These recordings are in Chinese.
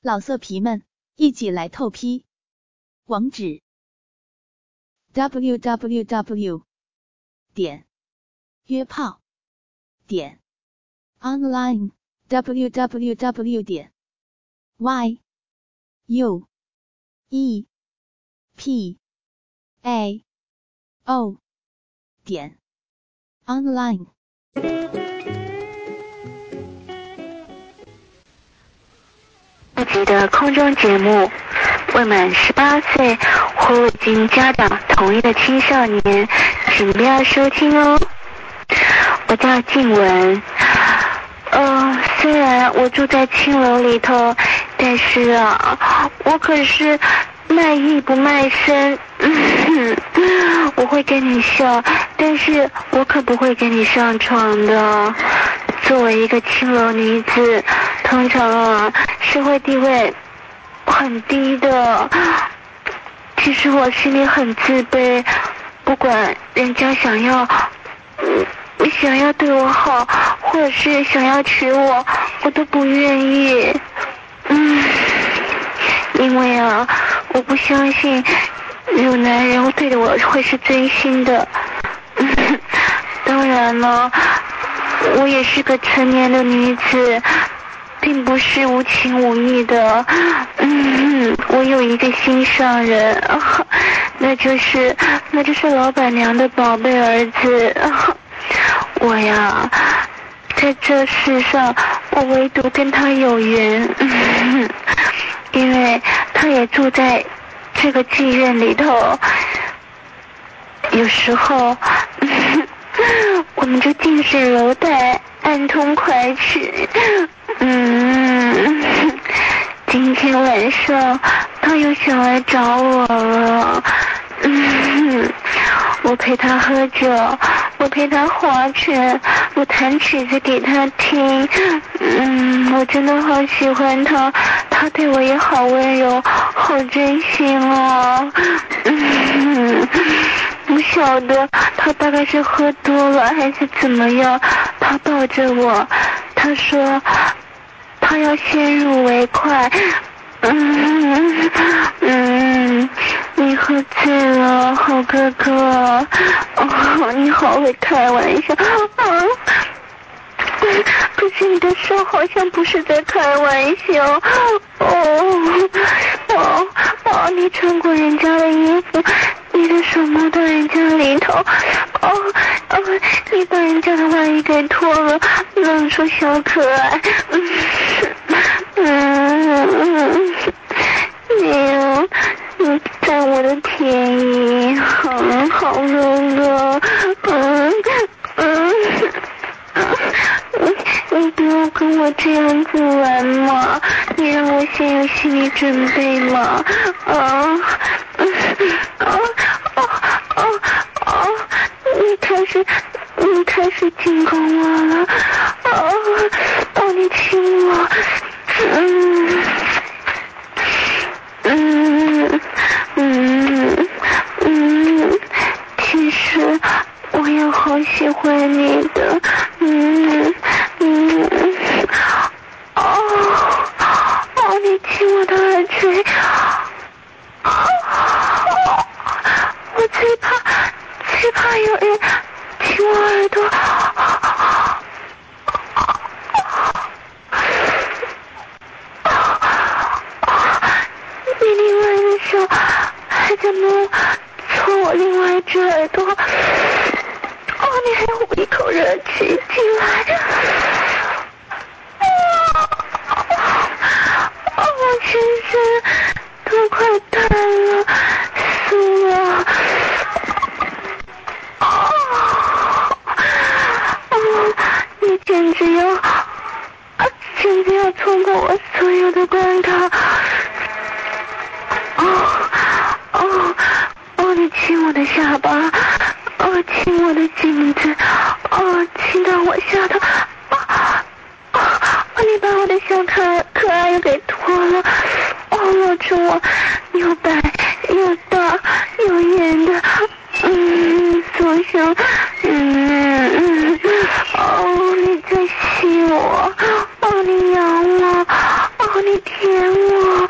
老色皮们，一起来透批！网址：w w w 点约炮点 online w w w 点 y u e p a o 点 online。你的空中节目，未满十八岁或未经家长同意的青少年，请不要收听哦。我叫静雯，呃，虽然我住在青楼里头，但是啊，我可是卖艺不卖身。我会跟你笑，但是我可不会跟你上床的。作为一个青楼女子，通常啊，社会地位很低的。其实我心里很自卑，不管人家想要，嗯，想要对我好，或者是想要娶我，我都不愿意。嗯，因为啊，我不相信有男人对我会是真心的。当然了。我也是个成年的女子，并不是无情无义的。嗯，我有一个心上人，那就是那就是老板娘的宝贝儿子。我呀，在这世上，我唯独跟他有缘，因为他也住在这个妓院里头。有时候。我们就近水楼台，暗通款曲。晚上他又想来找我了。嗯，我陪他喝酒，我陪他划拳，我弹曲子给他听。嗯，我真的好喜欢他，他对我也好温柔，好真心哦。嗯。不晓得他大概是喝多了还是怎么样，他抱着我，他说他要先入为快。嗯嗯，你喝醉了，好哥哥，哦，你好会开玩笑啊。可是你的手好像不是在开玩笑。哦哦哦，你穿过人家的衣服。你的手摸到人家里头，哦哦，你把人家的外衣给脱了，露出小可爱，嗯嗯，你你占我的便宜，好好哥哥，嗯嗯嗯，你不要跟我这样子玩嘛，你让我先有心理准备嘛，啊。哦哦哦哦！你开始，你开始进攻我了，我也好喜欢你的，嗯嗯，哦哦，你亲我的耳垂。我最怕，最怕有人亲我耳朵。你另外的手还在摸搓我另外一只耳朵。你还呼一口热气进来。哦，我全身都快瘫了。简直要，简直要冲过我所有的关卡！哦哦哦！你亲我的下巴，亲我的颈子，哦亲到我下头，啊啊！你把我的小可爱可爱又给脱了，哦露出我又白又大又圆的，嗯，左胸，嗯嗯，哦。你在吸我，哦你咬我，哦你舔我。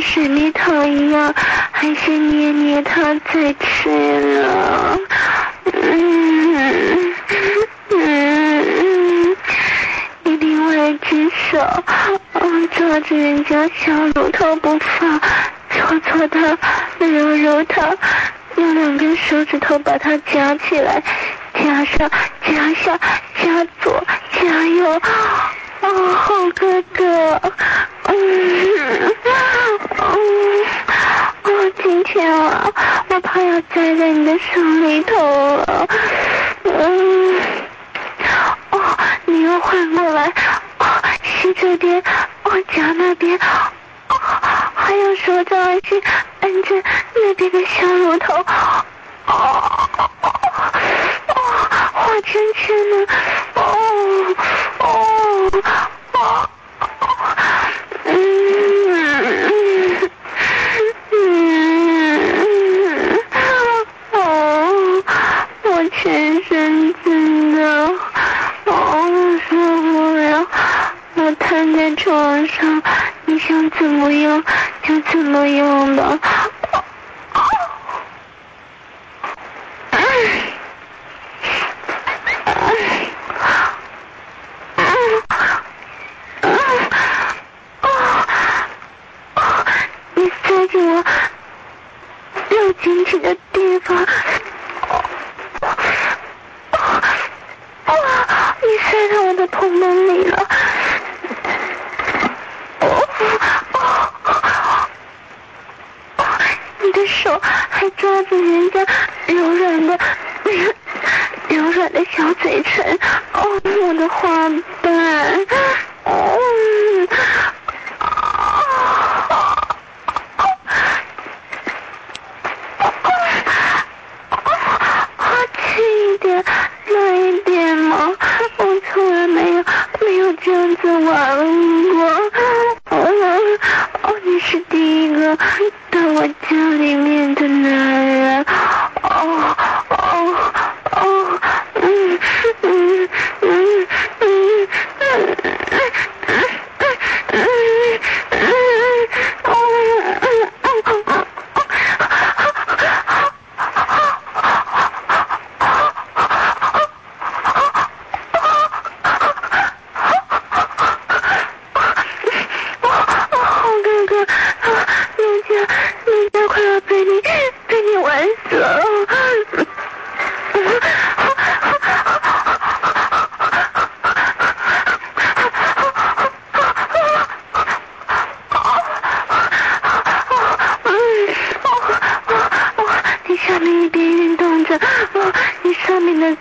水蜜桃一样，还是捏捏它再吃呢？嗯嗯，你另外一只手，人家小乳头不放，搓搓它，揉揉它，用两根手指头把它夹起来，夹上，夹下，夹左，夹右。哦，好哥哥，嗯，嗯，我今天啊，我怕要栽在你的手里头了，嗯，哦，你又换过来，哦，吸这边，哦，夹那边，还有手掌心按着那边的小乳头，哦，哦，画圈圈呢，哦，哦。哦，嗯嗯嗯，哦，我全身真的，哦，受不了，我瘫在床上，你想怎么样就怎么样吧。手还抓住人家柔软的那个柔软的小嘴唇哦我的花瓣哦啊轻一点慢一点嘛我从来没有没有这样子玩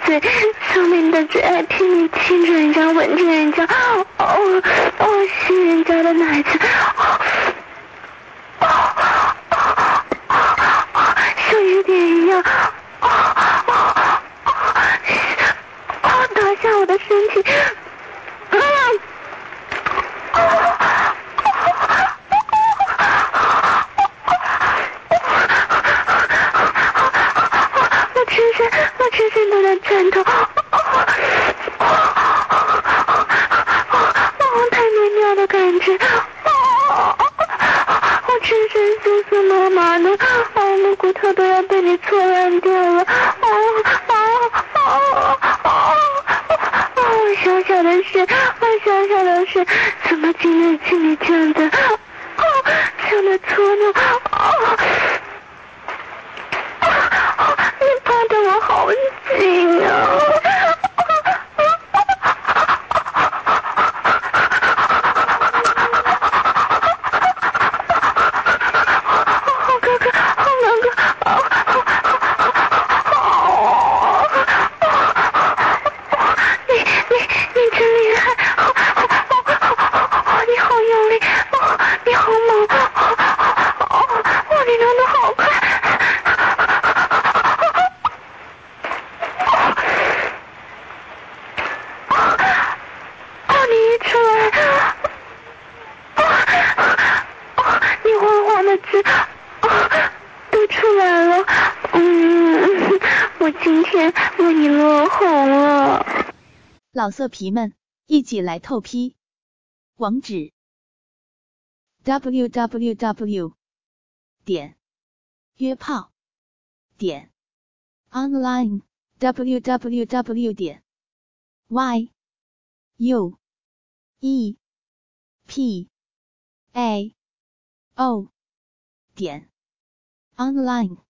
最聪明的最爱听你亲着人家吻着人家。哦哦是人家的奶子。哦哦哦哦哦像雨点一样我全身酥酥麻麻的，我的骨头都要被你搓烂掉了！啊啊啊啊啊！我小小的血，我小小的血，怎么今天被你这样的、这样的搓啊？今天为你落红了。老色皮们，一起来透批，网址：w w w 点约炮点 online w w w 点 y u e p a o 点 online。